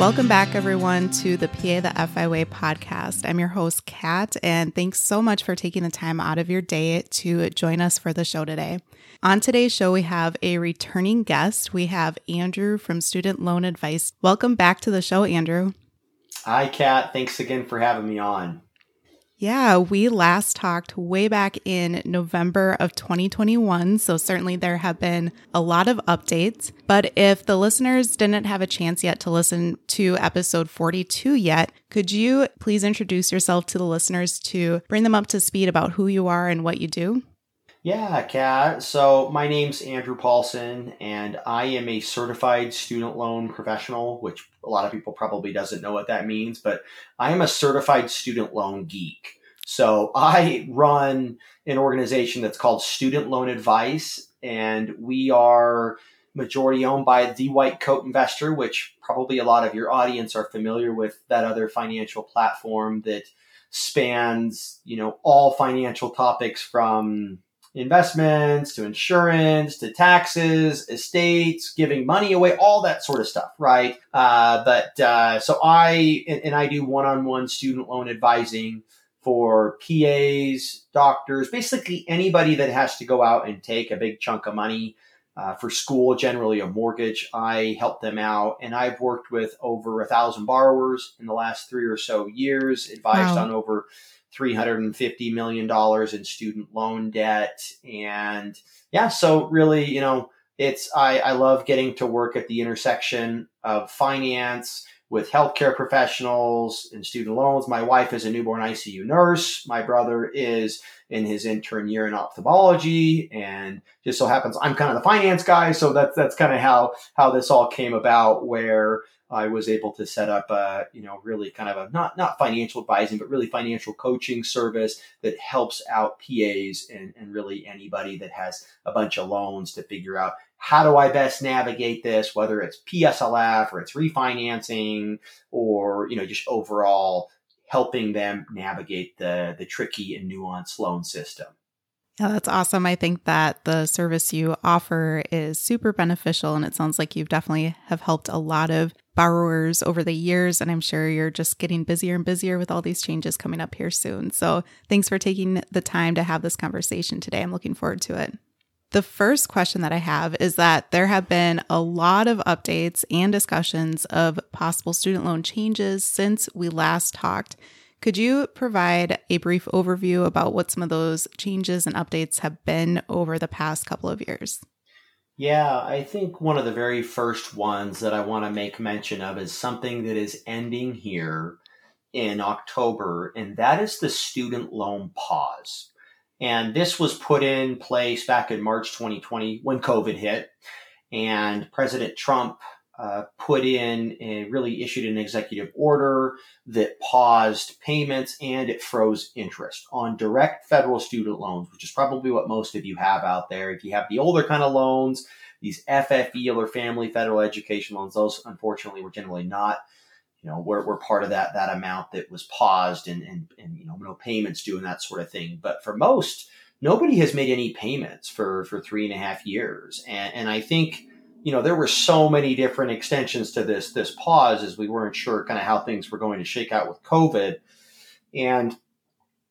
Welcome back, everyone, to the PA the FI Way podcast. I'm your host, Kat, and thanks so much for taking the time out of your day to join us for the show today. On today's show, we have a returning guest. We have Andrew from Student Loan Advice. Welcome back to the show, Andrew. Hi, Kat. Thanks again for having me on. Yeah, we last talked way back in November of 2021. So, certainly there have been a lot of updates. But if the listeners didn't have a chance yet to listen to episode 42 yet, could you please introduce yourself to the listeners to bring them up to speed about who you are and what you do? Yeah, Kat. So my name's Andrew Paulson, and I am a certified student loan professional, which a lot of people probably doesn't know what that means, but I am a certified student loan geek. So I run an organization that's called Student Loan Advice, and we are majority owned by the White Coat Investor, which probably a lot of your audience are familiar with that other financial platform that spans, you know, all financial topics from investments to insurance to taxes, estates, giving money away, all that sort of stuff, right? Uh, but uh, so I and, and I do one-on-one student loan advising for PAs, doctors, basically anybody that has to go out and take a big chunk of money uh, for school, generally a mortgage. I help them out, and I've worked with over a thousand borrowers in the last three or so years, advised wow. on over $350 million in student loan debt. And yeah, so really, you know, it's, I, I love getting to work at the intersection of finance with healthcare professionals and student loans. My wife is a newborn ICU nurse. My brother is in his intern year in ophthalmology and just so happens I'm kind of the finance guy. So that's, that's kind of how, how this all came about where I was able to set up a, you know, really kind of a not not financial advising, but really financial coaching service that helps out PAs and, and really anybody that has a bunch of loans to figure out how do I best navigate this, whether it's PSLF or it's refinancing or, you know, just overall helping them navigate the the tricky and nuanced loan system. Yeah, that's awesome. I think that the service you offer is super beneficial and it sounds like you've definitely have helped a lot of borrowers over the years and I'm sure you're just getting busier and busier with all these changes coming up here soon. So, thanks for taking the time to have this conversation today. I'm looking forward to it. The first question that I have is that there have been a lot of updates and discussions of possible student loan changes since we last talked. Could you provide a brief overview about what some of those changes and updates have been over the past couple of years? Yeah, I think one of the very first ones that I want to make mention of is something that is ending here in October, and that is the student loan pause. And this was put in place back in March 2020 when COVID hit. And President Trump uh, put in and really issued an executive order that paused payments and it froze interest on direct federal student loans, which is probably what most of you have out there. If you have the older kind of loans, these FFE or family federal education loans, those unfortunately were generally not, you know, we're, we're part of that, that amount that was paused and, and, and, you know, no payments due and that sort of thing. But for most, nobody has made any payments for, for three and a half years. And, and I think, you know, there were so many different extensions to this this pause as we weren't sure kind of how things were going to shake out with COVID. And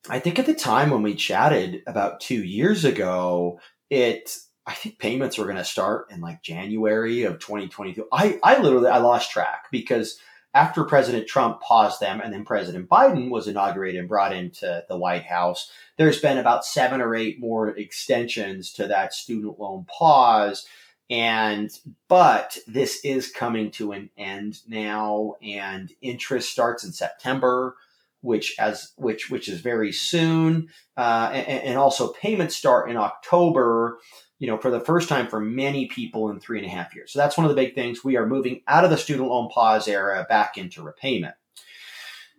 I think at the time when we chatted about two years ago, it I think payments were going to start in like January of 2022. I I literally I lost track because after President Trump paused them and then President Biden was inaugurated and brought into the White House, there's been about seven or eight more extensions to that student loan pause. And, but this is coming to an end now and interest starts in September, which as, which, which is very soon. Uh, and, and also payments start in October you know, for the first time for many people in three and a half years. So that's one of the big things. We are moving out of the student loan pause era back into repayment.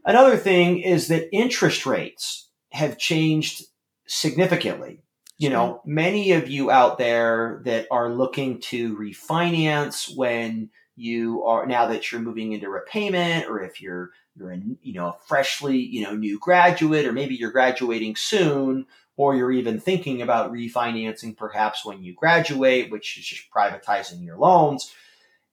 Another thing is that interest rates have changed significantly. You know, many of you out there that are looking to refinance when you are now that you're moving into repayment or if you're you're in, you know a freshly you know new graduate or maybe you're graduating soon or you're even thinking about refinancing perhaps when you graduate, which is just privatizing your loans,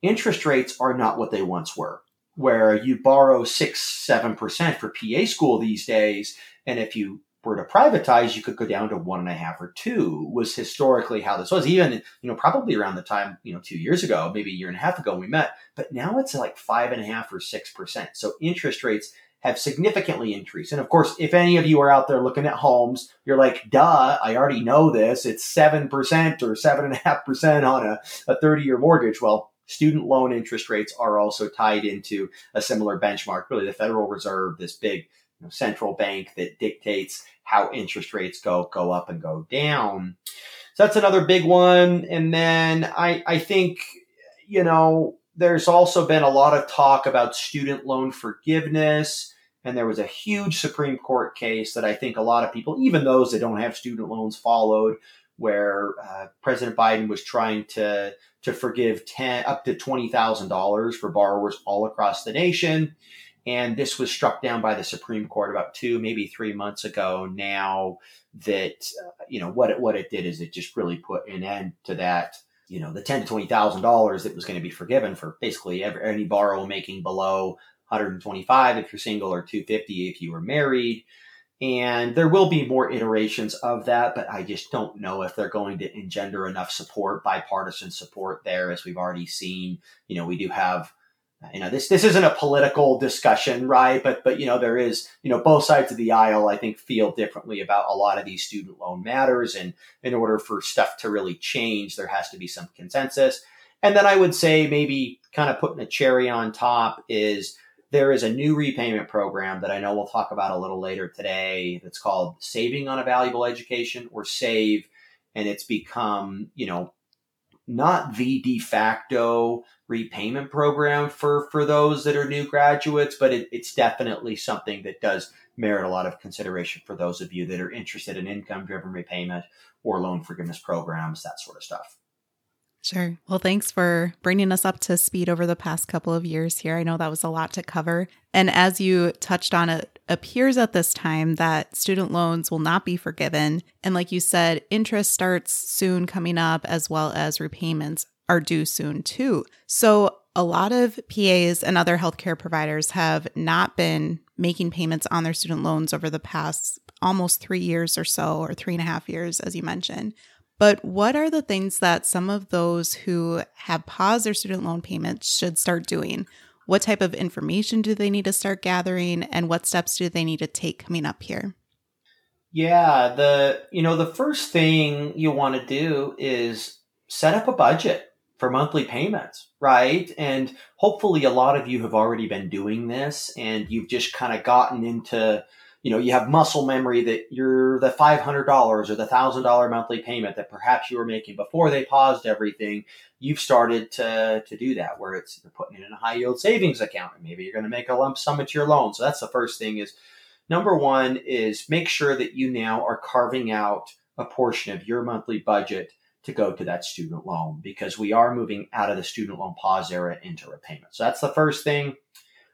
interest rates are not what they once were, where you borrow six, seven percent for PA school these days. And if you were to privatize, you could go down to one and a half or two was historically how this was. Even, you know, probably around the time, you know, two years ago, maybe a year and a half ago we met, but now it's like five and a half or six percent. So interest rates have significantly increased. And of course, if any of you are out there looking at homes, you're like, duh, I already know this. It's 7% or 7.5% on a, a 30 year mortgage. Well, student loan interest rates are also tied into a similar benchmark. Really, the Federal Reserve, this big you know, central bank that dictates how interest rates go, go up and go down. So that's another big one. And then I, I think, you know, there's also been a lot of talk about student loan forgiveness. And there was a huge Supreme Court case that I think a lot of people, even those that don't have student loans, followed, where uh, President Biden was trying to to forgive 10 up to twenty thousand dollars for borrowers all across the nation. And this was struck down by the Supreme Court about two, maybe three months ago. Now that uh, you know what it what it did is it just really put an end to that you know the ten to twenty thousand dollars that was going to be forgiven for basically every, any borrow making below 125 if you're single or 250 if you were married and there will be more iterations of that but i just don't know if they're going to engender enough support bipartisan support there as we've already seen you know we do have Uh, you know this this isn't a political discussion right? But but you know there is you know both sides of the aisle i think feel differently about a lot of these student loan matters. And in order for stuff to really change there has to be some consensus. And then i would say maybe kind of putting a cherry on top is there is a new repayment program that i know we'll talk about a little later today. That's called saving on a valuable education or save. And it's become you know not the de facto repayment program for for those that are new graduates, but it, it's definitely something that does merit a lot of consideration for those of you that are interested in income driven repayment or loan forgiveness programs, that sort of stuff. Sure. Well, thanks for bringing us up to speed over the past couple of years here. I know that was a lot to cover. And as you touched on, it appears at this time that student loans will not be forgiven. And like you said, interest starts soon coming up, as well as repayments are due soon too. So a lot of PAs and other healthcare providers have not been making payments on their student loans over the past almost three years or so, or three and a half years, as you mentioned. But what are the things that some of those who have paused their student loan payments should start doing? What type of information do they need to start gathering and what steps do they need to take coming up here? Yeah, the you know the first thing you want to do is set up a budget for monthly payments, right? And hopefully a lot of you have already been doing this and you've just kind of gotten into you know, you have muscle memory that you're the $500 or the $1,000 monthly payment that perhaps you were making before they paused everything. You've started to, to do that where it's you're putting it in a high yield savings account and maybe you're going to make a lump sum at your loan. So that's the first thing is number one is make sure that you now are carving out a portion of your monthly budget to go to that student loan because we are moving out of the student loan pause era into repayment. So that's the first thing.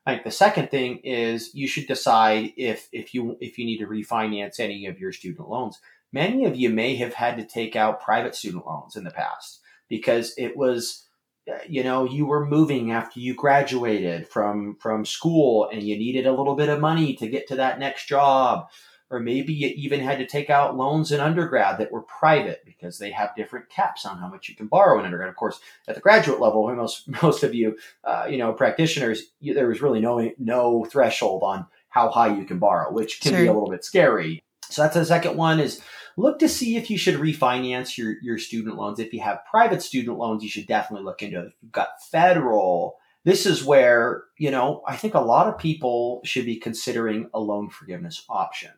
I think the second thing is you should decide if if you if you need to refinance any of your student loans. Many of you may have had to take out private student loans in the past because it was uh, you know you were moving after you graduated from from school and you needed a little bit of money to get to that next job or maybe you even had to take out loans in undergrad that were private because they have different caps on how much you can borrow in undergrad. Of course, at the graduate level, most most of you, uh, you know, practitioners, you, there was really no no threshold on how high you can borrow, which can sure. be a little bit scary. So that's the second one is look to see if you should refinance your your student loans. If you have private student loans, you should definitely look into it. If you've got federal this is where, you know, I think a lot of people should be considering a loan forgiveness option.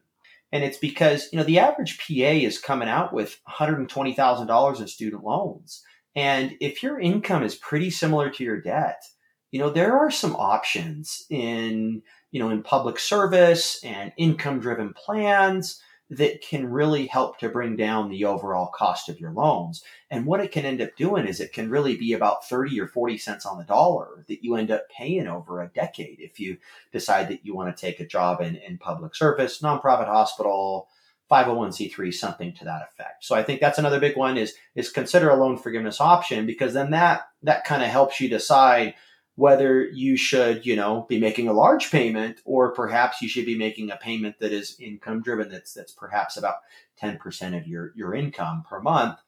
And it's because, you know, the average PA is coming out with $120,000 in student loans. And if your income is pretty similar to your debt, you know, there are some options in, you know, in public service and income driven plans that can really help to bring down the overall cost of your loans. And what it can end up doing is it can really be about 30 or 40 cents on the dollar that you end up paying over a decade if you decide that you want to take a job in, in public service, nonprofit hospital, 501c3, something to that effect. So I think that's another big one is, is consider a loan forgiveness option because then that, that kind of helps you decide whether you should, you know, be making a large payment or perhaps you should be making a payment that is income driven that's that's perhaps about 10% of your your income per month.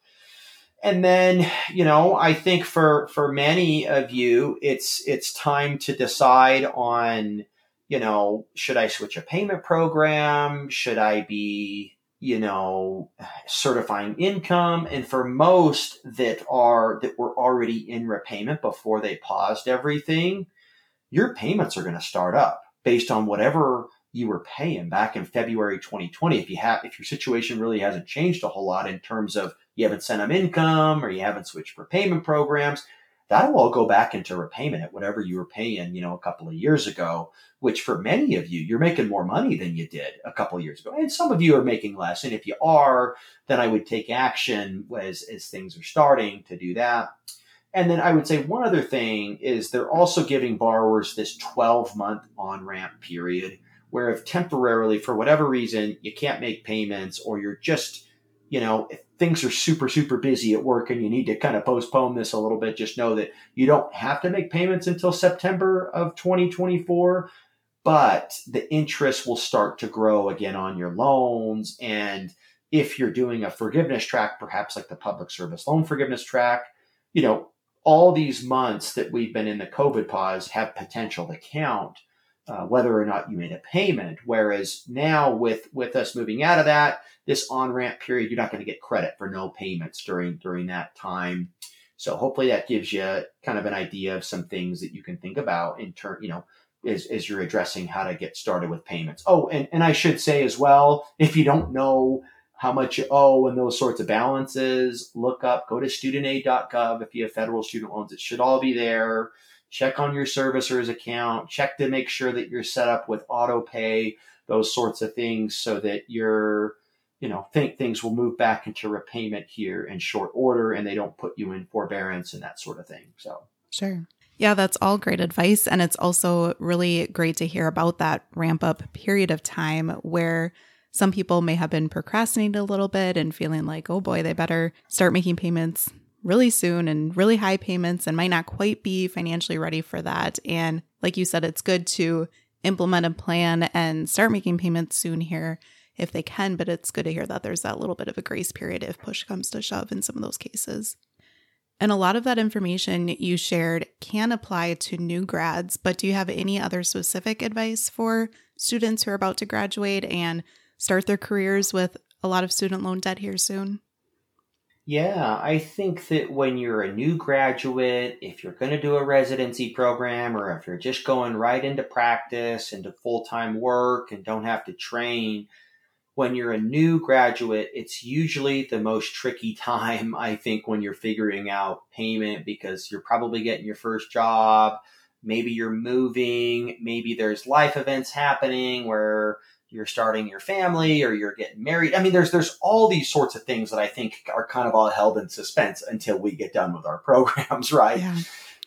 And then, you know, I think for for many of you it's it's time to decide on, you know, should I switch a payment program? Should I be you know, certifying income. And for most that are, that were already in repayment before they paused everything, your payments are going to start up based on whatever you were paying back in February 2020. If you have, if your situation really hasn't changed a whole lot in terms of you haven't sent them income or you haven't switched for payment programs, that'll all go back into repayment at whatever you were paying, you know, a couple of years ago, which for many of you, you're making more money than you did a couple of years ago. And some of you are making less. And if you are, then I would take action as, as things are starting to do that. And then I would say one other thing is they're also giving borrowers this 12 month on ramp period where if temporarily, for whatever reason, you can't make payments or you're just, you know, things are super, super busy at work and you need to kind of postpone this a little bit, just know that you don't have to make payments until September of 2024, but the interest will start to grow again on your loans. And if you're doing a forgiveness track, perhaps like the public service loan forgiveness track, you know, all these months that we've been in the COVID pause have potential to count. Uh, whether or not you made a payment. Whereas now with with us moving out of that, this on ramp period, you're not going to get credit for no payments during during that time. So hopefully that gives you kind of an idea of some things that you can think about in turn, you know, as, as you're addressing how to get started with payments. Oh, and, and I should say as well, if you don't know how much you owe and those sorts of balances, look up, go to studentaid.gov if you have federal student loans. It should all be there check on your servicer's account, check to make sure that you're set up with auto pay, those sorts of things so that you're, you know, think things will move back into repayment here in short order and they don't put you in forbearance and that sort of thing. So, sure. Yeah, that's all great advice. And it's also really great to hear about that ramp up period of time where some people may have been procrastinating a little bit and feeling like, oh boy, they better start making payments really soon and really high payments and might not quite be financially ready for that. And like you said, it's good to implement a plan and start making payments soon here if they can, but it's good to hear that there's that little bit of a grace period if push comes to shove in some of those cases. And a lot of that information you shared can apply to new grads, but do you have any other specific advice for students who are about to graduate and start their careers with a lot of student loan debt here soon? Yeah, I think that when you're a new graduate, if you're going to do a residency program or if you're just going right into practice, into full time work and don't have to train, when you're a new graduate, it's usually the most tricky time, I think, when you're figuring out payment because you're probably getting your first job. Maybe you're moving. Maybe there's life events happening where you're starting your family or you're getting married. I mean, there's there's all these sorts of things that I think are kind of all held in suspense until we get done with our programs, right? Yeah.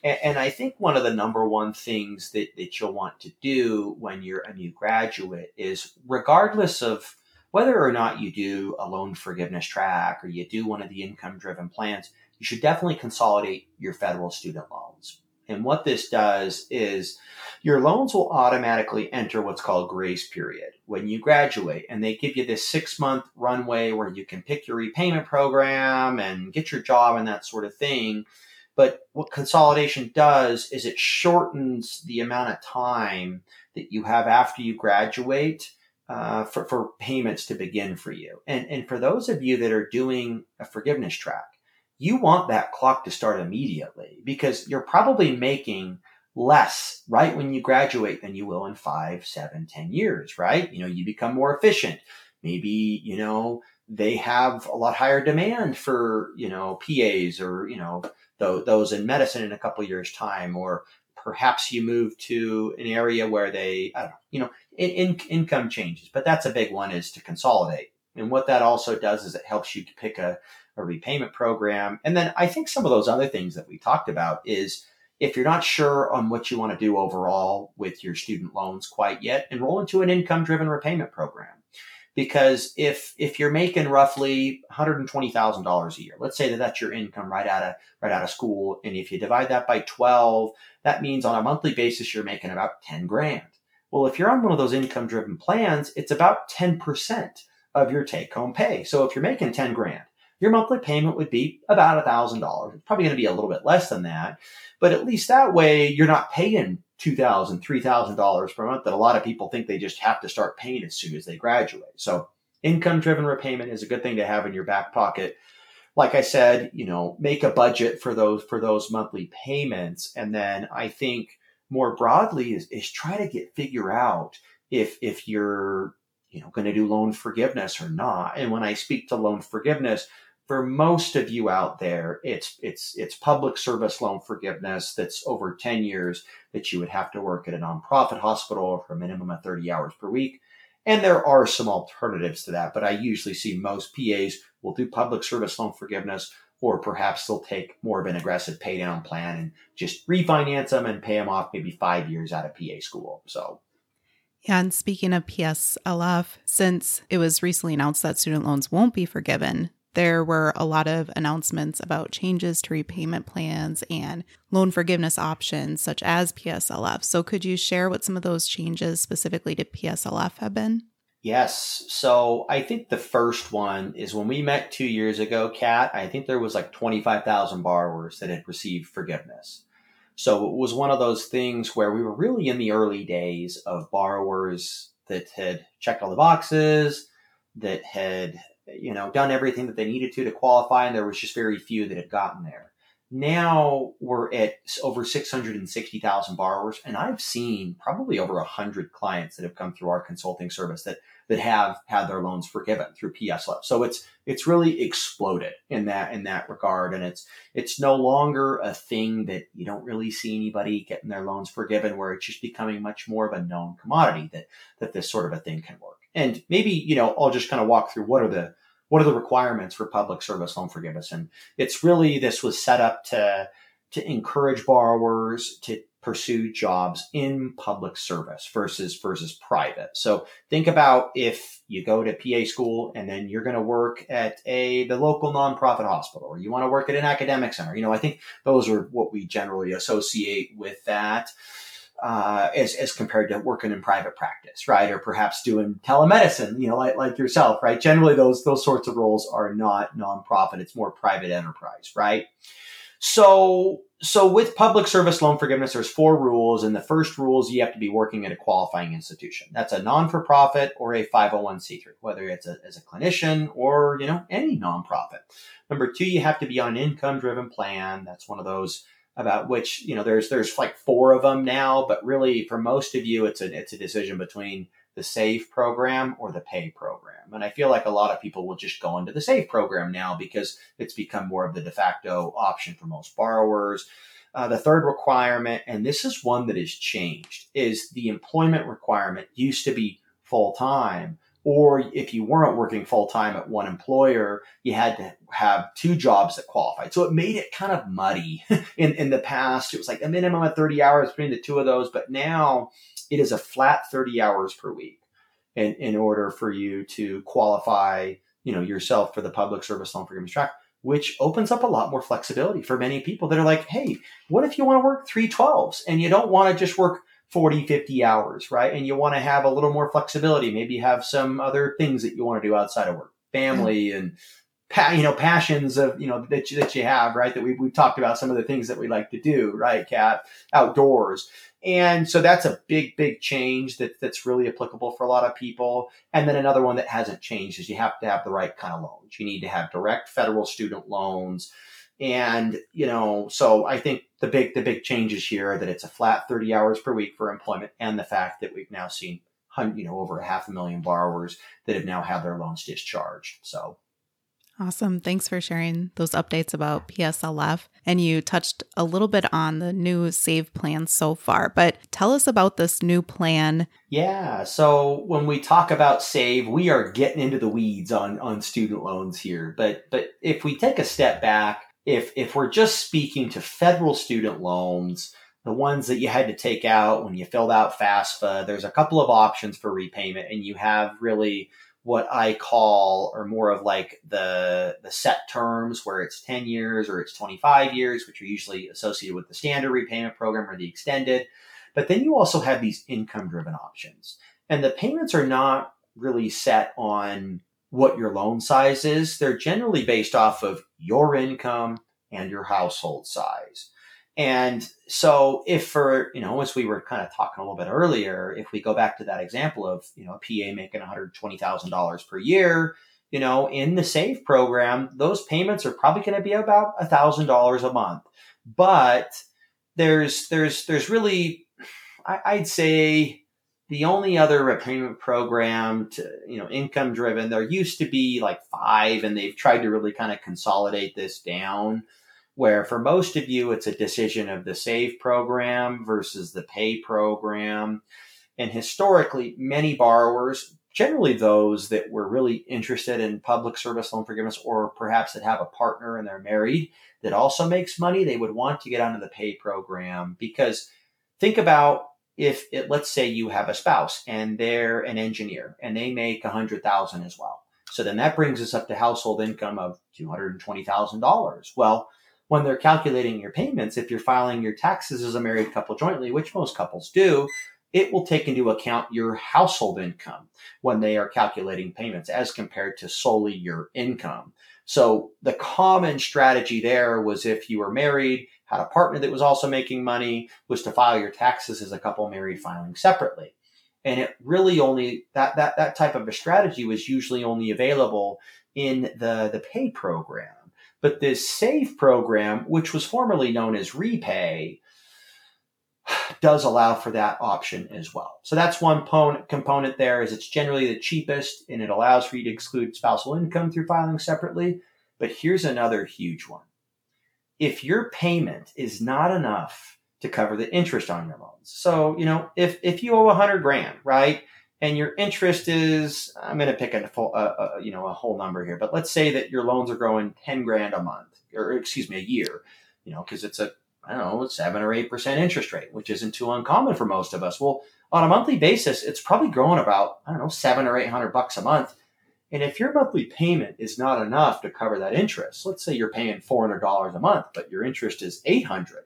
And, and, I think one of the number one things that, that you'll want to do when you're a new graduate is regardless of whether or not you do a loan forgiveness track or you do one of the income driven plans, you should definitely consolidate your federal student loans And what this does is your loans will automatically enter what's called grace period when you graduate. And they give you this six month runway where you can pick your repayment program and get your job and that sort of thing. But what consolidation does is it shortens the amount of time that you have after you graduate uh, for, for payments to begin for you. And, and for those of you that are doing a forgiveness track, you want that clock to start immediately because you're probably making less right when you graduate than you will in five, seven, ten years, right? You know, you become more efficient. Maybe, you know, they have a lot higher demand for, you know, PAs or, you know, those in medicine in a couple years time, or perhaps you move to an area where they, I don't know, you know, in, in, income changes, but that's a big one is to consolidate. And what that also does is it helps you pick a, a repayment program. And then I think some of those other things that we talked about is if you're not sure on what you want to do overall with your student loans quite yet, enroll into an income driven repayment program. Because if if you're making roughly $120,000 a year, let's say that that's your income right out of right out of school, and if you divide that by 12, that means on a monthly basis you're making about 10 grand. Well, if you're on one of those income driven plans, it's about 10% of your take home pay. So if you're making 10 grand, your monthly payment would be about a thousand dollars. It's probably going to be a little bit less than that, but at least that way you're not paying two thousand, three thousand dollars per month that a lot of people think they just have to start paying as soon as they graduate. So income driven repayment is a good thing to have in your back pocket. Like I said, you know, make a budget for those for those monthly payments, and then I think more broadly is, is try to get figure out if if you're you know going to do loan forgiveness or not. And when I speak to loan forgiveness, for most of you out there, it's it's it's public service loan forgiveness that's over 10 years that you would have to work at a nonprofit hospital for a minimum of 30 hours per week. And there are some alternatives to that, but I usually see most PAs will do public service loan forgiveness, or perhaps they'll take more of an aggressive pay down plan and just refinance them and pay them off maybe five years out of PA school. So yeah, and speaking of PSLF, since it was recently announced that student loans won't be forgiven, there were a lot of announcements about changes to repayment plans and loan forgiveness options, such as PSLF. So, could you share what some of those changes specifically to PSLF have been? Yes. So, I think the first one is when we met two years ago, Kat, I think there was like 25,000 borrowers that had received forgiveness. So, it was one of those things where we were really in the early days of borrowers that had checked all the boxes, that had you know, done everything that they needed to to qualify, and there was just very few that had gotten there. Now we're at over 660,000 borrowers, and I've seen probably over 100 clients that have come through our consulting service that that have had their loans forgiven through PSLF. So it's it's really exploded in that in that regard, and it's it's no longer a thing that you don't really see anybody getting their loans forgiven, where it's just becoming much more of a known commodity that that this sort of a thing can work. And maybe, you know, I'll just kind of walk through what are the what are the requirements for public service loan forgiveness. And it's really this was set up to to encourage borrowers to pursue jobs in public service versus versus private. So think about if you go to PA school and then you're going to work at a the local nonprofit hospital or you want to work at an academic center. You know, I think those are what we generally associate with that uh, as, as compared to working in private practice, right? Or perhaps doing telemedicine, you know, like, like yourself, right? Generally, those, those sorts of roles are not nonprofit. It's more private enterprise, right? So, so with public service loan forgiveness, there's four rules. And the first rule is you have to be working at a qualifying institution. That's a non-for-profit or a 501c3, whether it's a, as a clinician or, you know, any nonprofit. Number two, you have to be on an income driven plan. That's one of those about which you know there's there's like four of them now, but really for most of you, it's a it's a decision between the Save program or the PAYE program. And I feel like a lot of people will just go into the Save program now because it's become more of the de facto option for most borrowers. Uh, the third requirement, and this is one that has changed, is the employment requirement used to be full time or if you weren't working full time at one employer, you had to have two jobs that qualified. So it made it kind of muddy. in, in the past, it was like a minimum of 30 hours between the two of those, but now it is a flat 30 hours per week in, in order for you to qualify, you know, yourself for the public service loan forgiveness track. which opens up a lot more flexibility for many people that are like, hey, what if you want to work 312s and you don't want to just work 40, 50 hours, right? And you want to have a little more flexibility. Maybe have some other things that you want to do outside of work, family mm-hmm. and pa- you know passions of you know that you, that you have, right? That we we've talked about some of the things that we like to do, right? Kat outdoors. And so that's a big, big change that, that's really applicable for a lot of people. And then another one that hasn't changed is you have to have the right kind of loans. You need to have direct federal student loans. And, you know, so I think the big, the big changes here are that it's a flat 30 hours per week for employment and the fact that we've now seen, you know, over a half a million borrowers that have now had their loans discharged. So Awesome. Thanks for sharing those updates about PSLF. And you touched a little bit on the new SAVE plan so far, but tell us about this new plan. Yeah. So when we talk about SAVE, we are getting into the weeds on, on student loans here. But but if we take a step back, if if we're just speaking to federal student loans, the ones that you had to take out when you filled out FAFSA, there's a couple of options for repayment, and you have really what I call or more of like the the set terms where it's 10 years or it's 25 years, which are usually associated with the standard repayment program or the extended. But then you also have these income driven options. And the payments are not really set on what your loan size is. They're generally based off of your income and your household size. And so if for, you know, as we were kind of talking a little bit earlier, if we go back to that example of, you know, a PA making $120,000 per year, you know, in the SAVE program, those payments are probably going to be about $1,000 a month. But there's, there's, there's really, I, would say the only other repayment program to, you know, income driven, there used to be like five and they've tried to really kind of consolidate this down where for most of you, it's a decision of the SAVE program versus the PAYE program. And historically, many borrowers, generally those that were really interested in public service loan forgiveness or perhaps that have a partner and they're married that also makes money, they would want to get onto the PAYE program because think about if it, let's say you have a spouse and they're an engineer and they make a hundred thousand as well. So then that brings us up to household income of $220,000. Well, when they're calculating your payments, if you're filing your taxes as a married couple jointly, which most couples do, it will take into account your household income when they are calculating payments as compared to solely your income. So the common strategy there was if you were married, had a partner that was also making money, was to file your taxes as a couple married filing separately. And it really only that that that type of a strategy was usually only available in the the PAYE program. But this SAVE program, which was formerly known as REPAYE, does allow for that option as well. So that's one component there is it's generally the cheapest and it allows for you to exclude spousal income through filing separately. But here's another huge one. If your payment is not enough to cover the interest on your loans. So, you know, if, if you owe a hundred grand, right? and your interest is i'm going to pick a, full, uh, uh, you know a whole number here but let's say that your loans are growing 10 grand a month or excuse me a year you know because it's a i don't know 7 or 8 percent interest rate which isn't too uncommon for most of us well on a monthly basis it's probably growing about i don't know 7 or 800 bucks a month and if your monthly payment is not enough to cover that interest let's say you're paying $400 a month but your interest is 800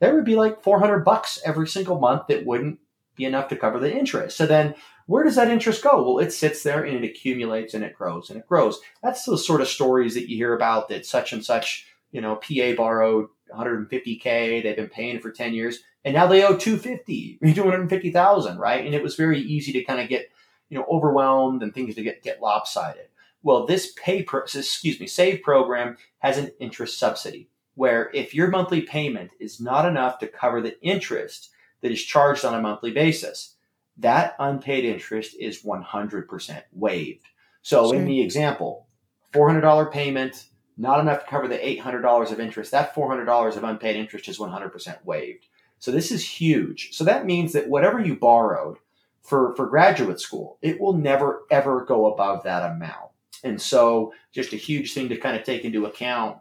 there would be like 400 bucks every single month that wouldn't be enough to cover the interest so then where does that interest go? Well, it sits there and it accumulates and it grows and it grows. That's the sort of stories that you hear about that such and such, you know, PA borrowed 150k, they've been paying for 10 years, and now they owe 250, 250,000, right? And it was very easy to kind of get, you know, overwhelmed and things to get get lopsided. Well, this pay, pro, excuse me, save program has an interest subsidy where if your monthly payment is not enough to cover the interest that is charged on a monthly basis, that unpaid interest is 100% waived. So sure. in the example, $400 payment, not enough to cover the $800 of interest. That $400 of unpaid interest is 100% waived. So this is huge. So that means that whatever you borrowed for, for graduate school, it will never ever go above that amount. And so just a huge thing to kind of take into account.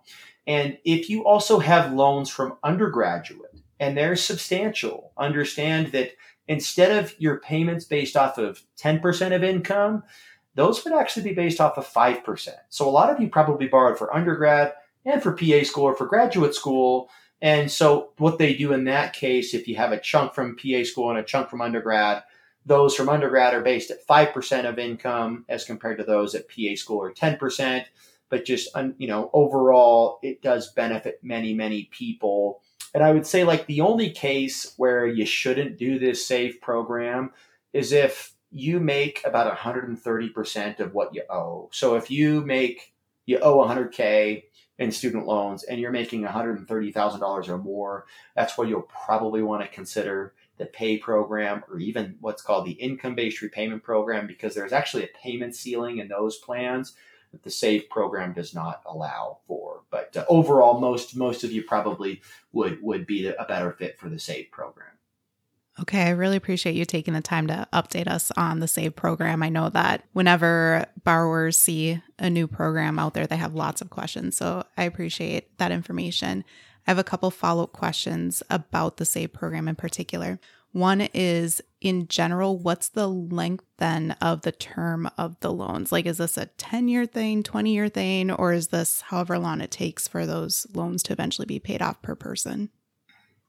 And if you also have loans from undergraduate and they're substantial, understand that instead of your payments based off of 10% of income, those would actually be based off of 5%. So a lot of you probably borrowed for undergrad and for PA school or for graduate school. And so, what they do in that case, if you have a chunk from PA school and a chunk from undergrad, those from undergrad are based at 5% of income as compared to those at PA school are 10%. But just, you know, overall, it does benefit many, many people. And I would say, like, the only case where you shouldn't do this SAVE program is if you make about 130% of what you owe. So if you make, you owe 100K in student loans and you're making $130,000 or more, that's where you'll probably want to consider the PAYE program or even what's called the income based repayment program because there's actually a payment ceiling in those plans that the save program does not allow for but uh, overall most most of you probably would would be a better fit for the save program Okay, I really appreciate you taking the time to update us on the SAVE program. I know that whenever borrowers see a new program out there, they have lots of questions. So I appreciate that information. I have a couple follow up questions about the SAVE program in particular. One is in general, what's the length then of the term of the loans? Like, is this a 10 year thing, 20 year thing, or is this however long it takes for those loans to eventually be paid off per person?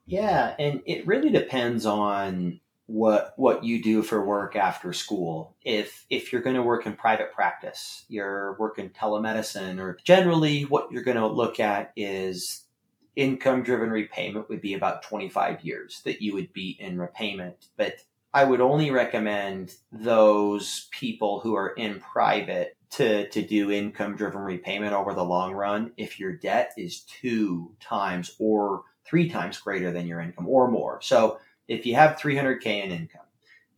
Yeah, and it really depends on what what you do for work after school. If if you're going to work in private practice, you're working telemedicine or generally what you're going to look at is income driven repayment would be about 25 years that you would be in repayment. But I would only recommend those people who are in private to, to do income driven repayment over the long run if your debt is two times or three times greater than your income or more. So if you have 300K in income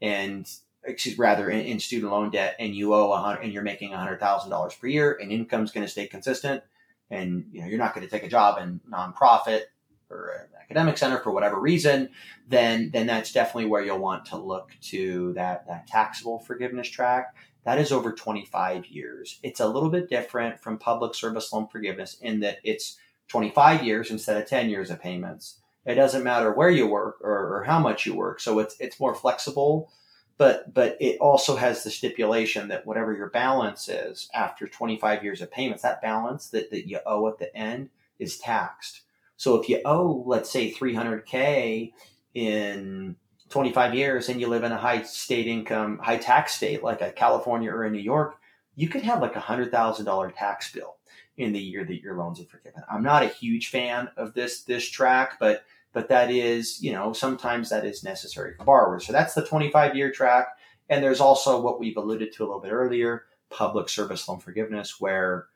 and excuse rather in, in student loan debt and you owe a hundred and you're making $100,000 per year and income's going to stay consistent, and you know you're not going to take a job in nonprofit or an academic center for whatever reason, then then that's definitely where you'll want to look to that that taxable forgiveness track. That is over 25 years. It's a little bit different from public service loan forgiveness in that it's 25 years instead of 10 years of payments. It doesn't matter where you work or, or how much you work, so it's it's more flexible but but it also has the stipulation that whatever your balance is after 25 years of payments that balance that, that you owe at the end is taxed. So if you owe let's say 300k in 25 years and you live in a high state income high tax state like a california or in new york you could have like a hundred thousand dollar tax bill in the year that your loans are forgiven. I'm not a huge fan of this this track but but that is, you know, sometimes that is necessary for borrowers. So that's the 25 year track. And there's also what we've alluded to a little bit earlier public service loan forgiveness, where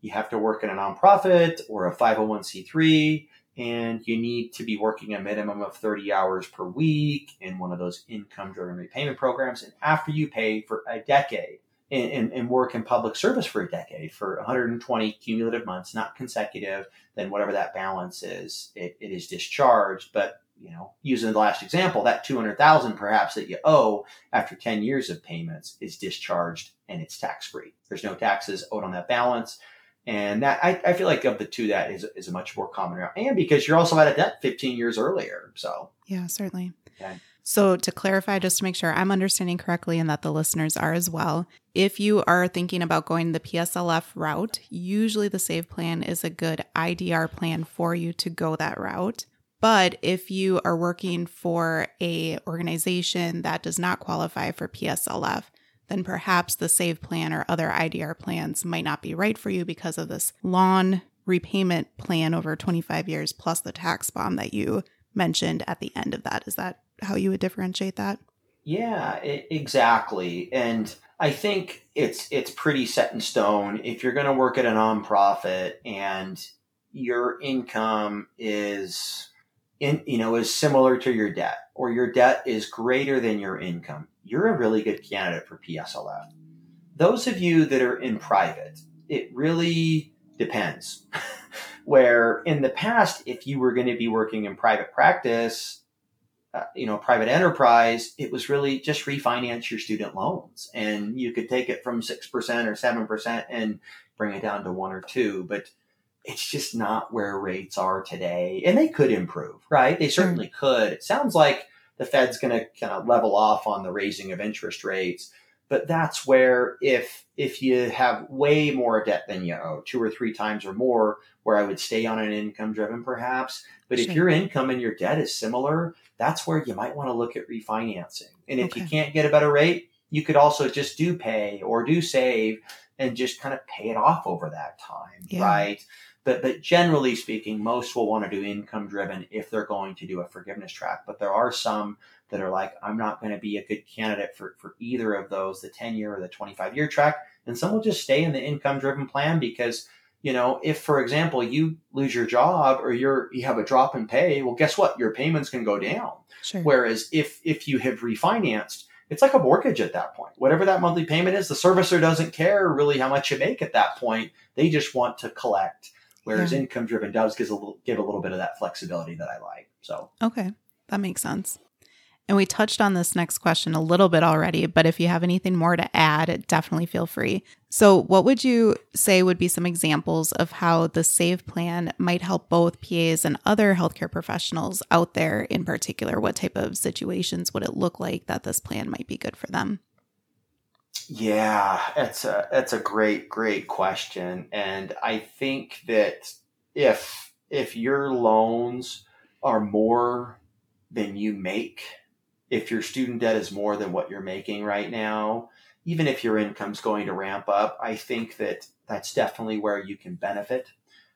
you have to work in a nonprofit or a 501c3 and you need to be working a minimum of 30 hours per week in one of those income driven repayment programs. And after you pay for a decade, and, and, work in public service for a decade for 120 cumulative months, not consecutive, then whatever that balance is, it, it is discharged. But you know, using the last example, that 200,000 perhaps that you owe after 10 years of payments is discharged and it's tax free. There's no taxes owed on that balance. And that I, I feel like of the two, that is, is a much more common route. And because you're also out of debt 15 years earlier. So, yeah, certainly. So, to clarify, just to make sure I'm understanding correctly and that the listeners are as well, if you are thinking about going the PSLF route, usually the SAVE plan is a good IDR plan for you to go that route. But if you are working for a organization that does not qualify for PSLF, then perhaps the SAVE plan or other IDR plans might not be right for you because of this long repayment plan over 25 years plus the tax bomb that you mentioned at the end of that. Is that how you would differentiate that? Yeah, it, exactly. And I think it's it's pretty set in stone. If you're going to work at a nonprofit and your income is in you know is similar to your debt or your debt is greater than your income, you're a really good candidate for PSLF. Those of you that are in private, it really depends. Where in the past, if you were going to be working in private practice, uh, you know, private enterprise, it was really just refinance your student loans, and you could take it from six percent or seven percent and bring it down to one or two. But it's just not where rates are today, and they could improve, right? They certainly mm. could. It sounds like the Fed's going to kind of level off on the raising of interest rates, But that's where if if you have way more debt than you owe, two or three times or more, where I would stay on an income driven perhaps. But sure. if your income and your debt is similar, that's where you might want to look at refinancing. And if okay. you can't get a better rate, you could also just do pay or do save and just kind of pay it off over that time, yeah. right? But but generally speaking, most will want to do income driven if they're going to do a forgiveness track. But there are some that are like, I'm not going to be a good candidate for, for either of those, the 10 year or the 25 year track. And some will just stay in the income driven plan because, you know, if for example you lose your job or you're you have a drop in pay, well, guess what? Your payments can go down. Sure. Whereas if if you have refinanced, it's like a mortgage at that point. Whatever that monthly payment is, the servicer doesn't care really how much you make at that point. They just want to collect. Whereas yeah. income driven does give a little give a little bit of that flexibility that I like. So okay, that makes sense. And we touched on this next question a little bit already, but if you have anything more to add, definitely feel free. So, what would you say would be some examples of how the SAVE plan might help both PAs and other healthcare professionals out there in particular? What type of situations would it look like that this plan might be good for them? Yeah, it's a it's a great great question, and I think that if if your loans are more than you make, if your student debt is more than what you're making right now, even if your income's going to ramp up, I think that that's definitely where you can benefit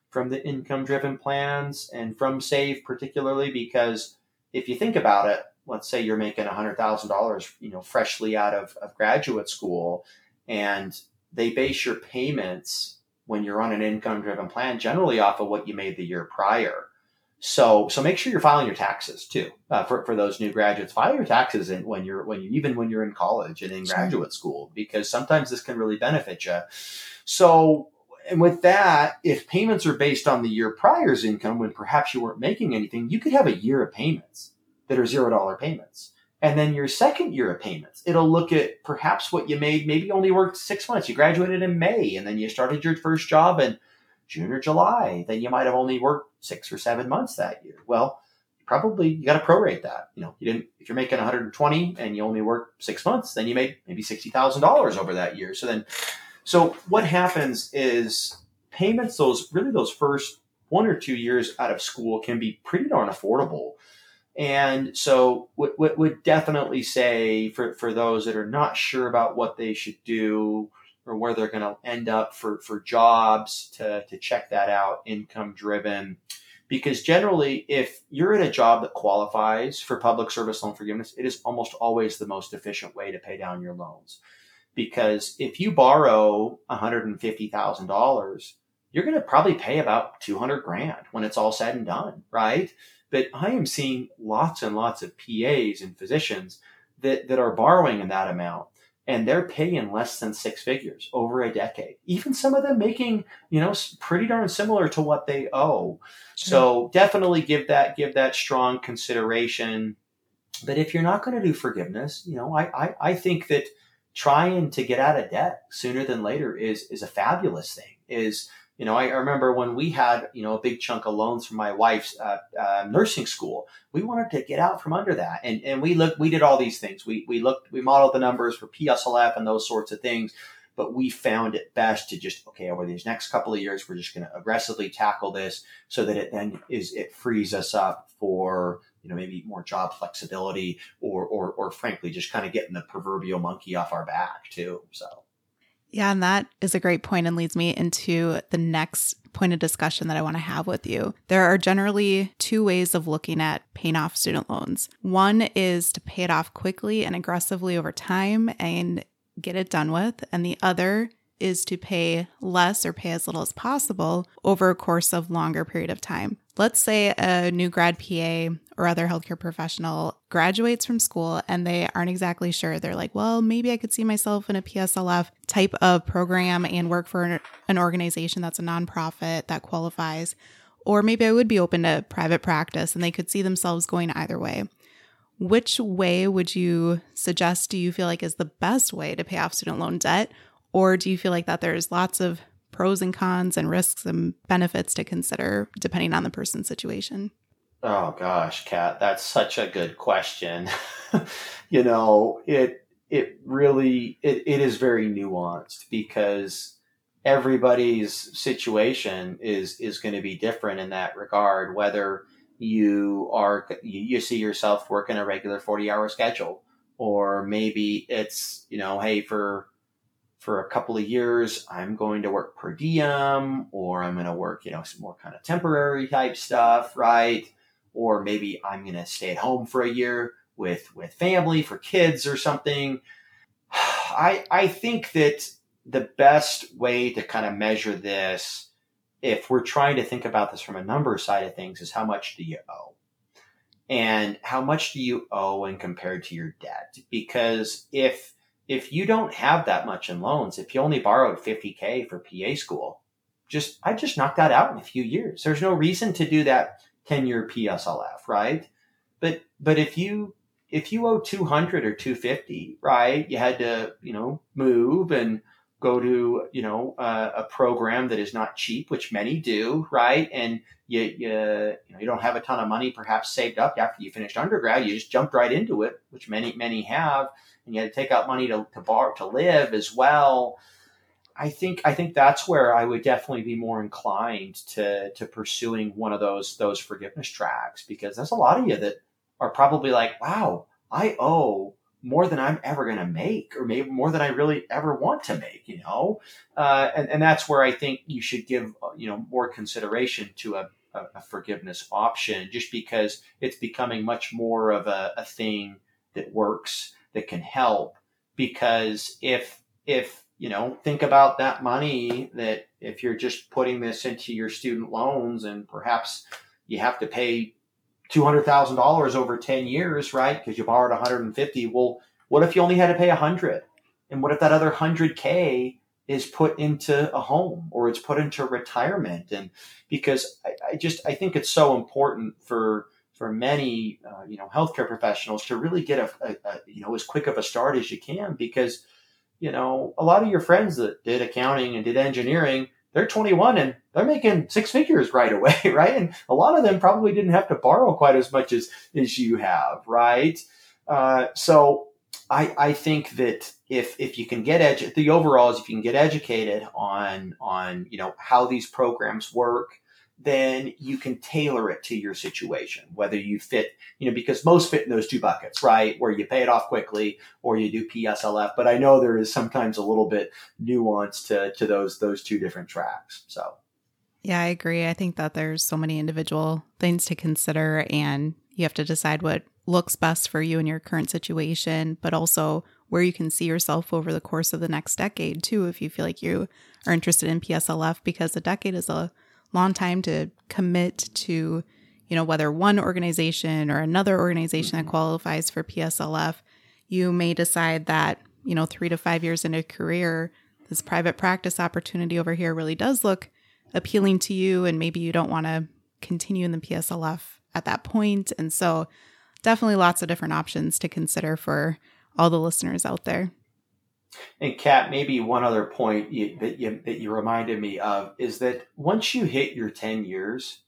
from the income driven plans and from SAVE particularly because if you think about it, let's say you're making $100,000, you know, freshly out of, of graduate school and they base your payments when you're on an income driven plan generally off of what you made the year prior. So, so make sure you're filing your taxes too. Uh, for, for those new graduates, file your taxes in, when you're when you even when you're in college and in sure. graduate school because sometimes this can really benefit you. So, and with that, if payments are based on the year prior's income when perhaps you weren't making anything, you could have a year of payments that are zero dollar payments. And then your second year of payments, it'll look at perhaps what you made, maybe only worked six months. You graduated in May and then you started your first job in June or July. Then you might have only worked six or seven months that year. Well, probably you got to prorate that. You know, you didn't if you're making 120 and you only work six months, then you made maybe sixty thousand dollars over that year. So then, so what happens is payments those really those first one or two years out of school can be pretty darn affordable. And so would, would, would definitely say for, for those that are not sure about what they should do or where they're going to end up for, for jobs to, to check that out, income driven. Because generally, if you're in a job that qualifies for public service loan forgiveness, it is almost always the most efficient way to pay down your loans. Because if you borrow $150,000, you're going to probably pay about 200 grand when it's all said and done, right? But I am seeing lots and lots of PAs and physicians that, that are borrowing in that amount and they're paying less than six figures over a decade. Even some of them making, you know, pretty darn similar to what they owe. So definitely give that give that strong consideration. But if you're not going to do forgiveness, you know, I, I, I think that trying to get out of debt sooner than later is is a fabulous thing. Is you know, I, remember when we had, you know, a big chunk of loans from my wife's uh, uh, nursing school. We wanted to get out from under that, and and we looked, we did all these things. We we looked, we modeled the numbers for PSLF and those sorts of things. But we found it best to just okay over these next couple of years, we're just going to aggressively tackle this so that it then is it frees us up for you know maybe more job flexibility or or or frankly just kind of getting the proverbial monkey off our back too. So. Yeah, and that is a great point and leads me into the next point of discussion that I want to have with you. There are generally two ways of looking at paying off student loans. One is to pay it off quickly and aggressively over time and get it done with, and the other is to pay less or pay as little as possible over a course of longer period of time. Let's say a new grad PA or other healthcare professional graduates from school and they aren't exactly sure. They're like, well, maybe I could see myself in a PSLF type of program and work for an organization that's a nonprofit that qualifies. Or maybe I would be open to private practice and they could see themselves going either way. Which way would you suggest do you feel like is the best way to pay off student loan debt? Or do you feel like that there's lots of pros and cons and risks and benefits to consider depending on the person's situation? Oh gosh, Kat, that's such a good question. you know, it it really it, it is very nuanced because everybody's situation is is going to be different in that regard whether you are you see yourself working a regular 40 hour schedule or maybe it's you know hey for for a couple of years i'm going to work per diem or i'm going to work you know some more kind of temporary type stuff right or maybe i'm going to stay at home for a year with with family for kids or something i i think that the best way to kind of measure this, if we're trying to think about this from a number side of things, is how much do you owe? And how much do you owe when compared to your debt? Because if if you don't have that much in loans, if you only borrowed 50K for PA school, just I just knocked that out in a few years. There's no reason to do that 10 year PSLF, right? But but if you if you owe 200 or 250, right? You had to, you know, move and go to you know uh, a program that is not cheap, which many do, right? And you you, you, know, you don't have a ton of money perhaps saved up after you finished undergrad. You just jumped right into it, which many many have, and you had to take out money to to borrow to live as well. I think I think that's where I would definitely be more inclined to to pursuing one of those those forgiveness tracks because there's a lot of you that are probably like, wow, I owe more than I'm ever going to make, or maybe more than I really ever want to make, you know? Uh, and, and that's where I think you should give, uh, you know, more consideration to a, a, a forgiveness option just because it's becoming much more of a, a thing that works, that can help. Because if, if, you know, think about that money that if you're just putting this into your student loans and perhaps you have to pay $200,000 over 10 years, right? Because you borrowed 150. Well, what if you only had to pay a 100? And what if that other 100K is put into a home or it's put into retirement? And because I, I just, I think it's so important for, for many, uh, you know, healthcare professionals to really get a, a, a, you know, as quick of a start as you can because, you know, a lot of your friends that did accounting and did engineering, they're 21 and they're making six figures right away, right? And a lot of them probably didn't have to borrow quite as much as, as you have, right? Uh, so I, I think that if, if you can get edu- the overall is if you can get educated on, on, you know, how these programs work, then you can tailor it to your situation, whether you fit, you know, because most fit in those two buckets, right? Where you pay it off quickly or you do PSLF. But I know there is sometimes a little bit nuance to, to those, those two different tracks. So. Yeah, I agree. I think that there's so many individual things to consider and you have to decide what looks best for you in your current situation, but also where you can see yourself over the course of the next decade too, if you feel like you are interested in PSLF, because a decade is a long time to commit to, you know, whether one organization or another organization that mm-hmm. qualifies for PSLF, you may decide that, you know, three to five years into a career, this private practice opportunity over here really does look appealing to you. And maybe you don't want to continue in the PSLF at that point. And so, definitely lots of different options to consider for all the listeners out there. And Kat, maybe one other point you, that you that you reminded me of is that once you hit your ten years,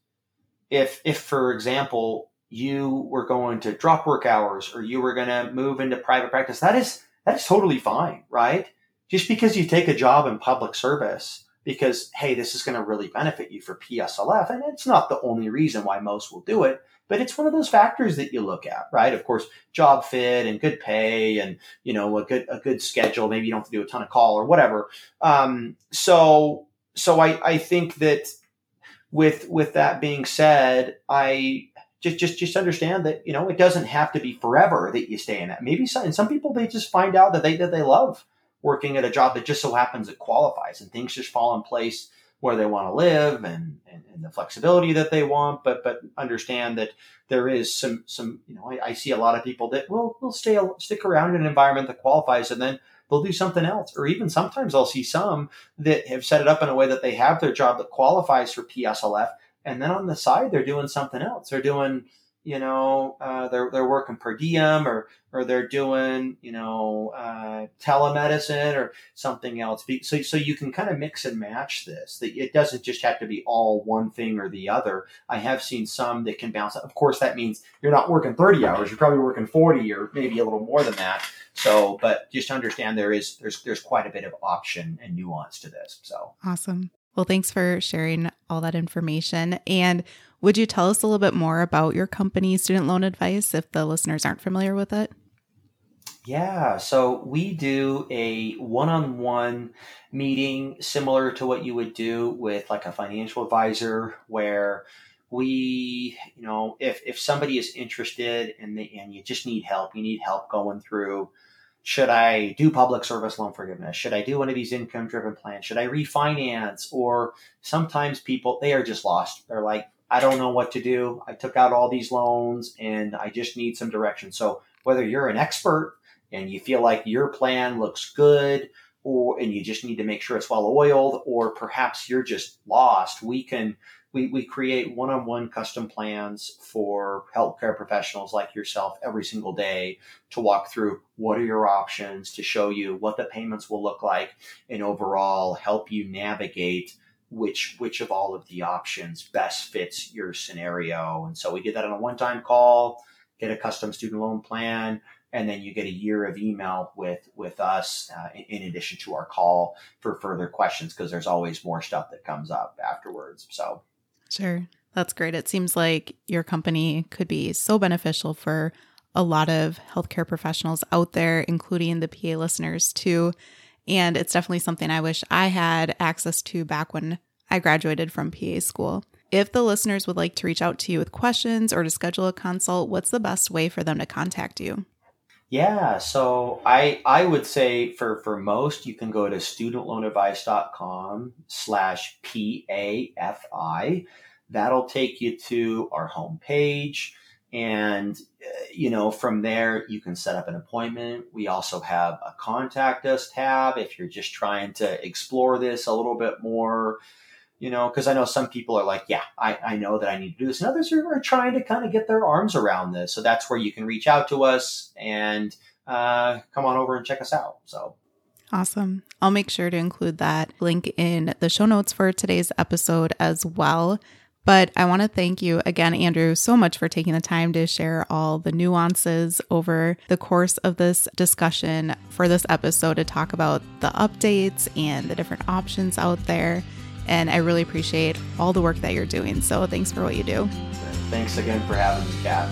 if if for example you were going to drop work hours or you were going to move into private practice, that is that is totally fine, right? Just because you take a job in public service, because hey, this is going to really benefit you for PSLF, and it's not the only reason why most will do it but it's one of those factors that you look at, right? Of course, job fit and good pay and, you know, a good, a good schedule. Maybe you don't have to do a ton of call or whatever. Um, so, so I, I think that with, with that being said, I, just just just understand that you know it doesn't have to be forever that you stay in that. Maybe some, and some people they just find out that they that they love working at a job that just so happens it qualifies and things just fall in place where they want to live and, and, and, the flexibility that they want, but but understand that there is some some you know I, I, see a lot of people that will will stay stick around in an environment that qualifies and then they'll do something else, or even sometimes I'll see some that have set it up in a way that they have their job that qualifies for PSLF, and then on the side they're doing something else. They're doing you know, uh, they're they're working per diem or or they're doing you know uh, telemedicine or something else. So so you can kind of mix and match this. That it doesn't just have to be all one thing or the other. I have seen some that can bounce. Of course, that means you're not working 30 hours. You're probably working 40 or maybe a little more than that. So, but just understand there is there's there's quite a bit of option and nuance to this. So awesome. Well, thanks for sharing all that information. And would you tell us a little bit more about your company, Student Loan Advice, if the listeners aren't familiar with it? Yeah, so we do a one on one meeting similar to what you would do with like a financial advisor, where we, you know, if, if somebody is interested and, and you just need help, you need help going through should I do public service loan forgiveness? Should I do one of these income driven plans? Should I refinance? Or sometimes people, they are just lost. They're like, I don't know what to do. I took out all these loans and I just need some direction. So whether you're an expert and you feel like your plan looks good or and you just need to make sure it's well oiled or perhaps you're just lost, we can we, we create one-on-one custom plans for healthcare professionals like yourself every single day to walk through what are your options to show you what the payments will look like and overall help you navigate which which of all of the options best fits your scenario. And so we did that on a one-time call, get a custom student loan plan, and then you get a year of email with with us uh, in, in addition to our call for further questions because there's always more stuff that comes up afterwards. So sure, that's great. It seems like your company could be so beneficial for a lot of healthcare professionals out there, including the PA listeners too. And it's definitely something I wish I had access to back when I graduated from PA school. If the listeners would like to reach out to you with questions or to schedule a consult, what's the best way for them to contact you? Yeah, so I I would say for for most you can go to studentloanadvice.com slash PAFI. That'll take you to our homepage. And, uh, you know, from there, you can set up an appointment. We also have a contact us tab if you're just trying to explore this a little bit more, you know, because I know some people are like, yeah, I, I know that I need to do this. And others are, are trying to kind of get their arms around this. So that's where you can reach out to us and uh, come on over and check us out. So. Awesome. I'll make sure to include that link in the show notes for today's episode as well. But I want to thank you again, Andrew, so much for taking the time to share all the nuances over the course of this discussion for this episode to talk about the updates and the different options out there. And I really appreciate all the work that you're doing. So thanks for what you do. Thanks again for having me, Kat.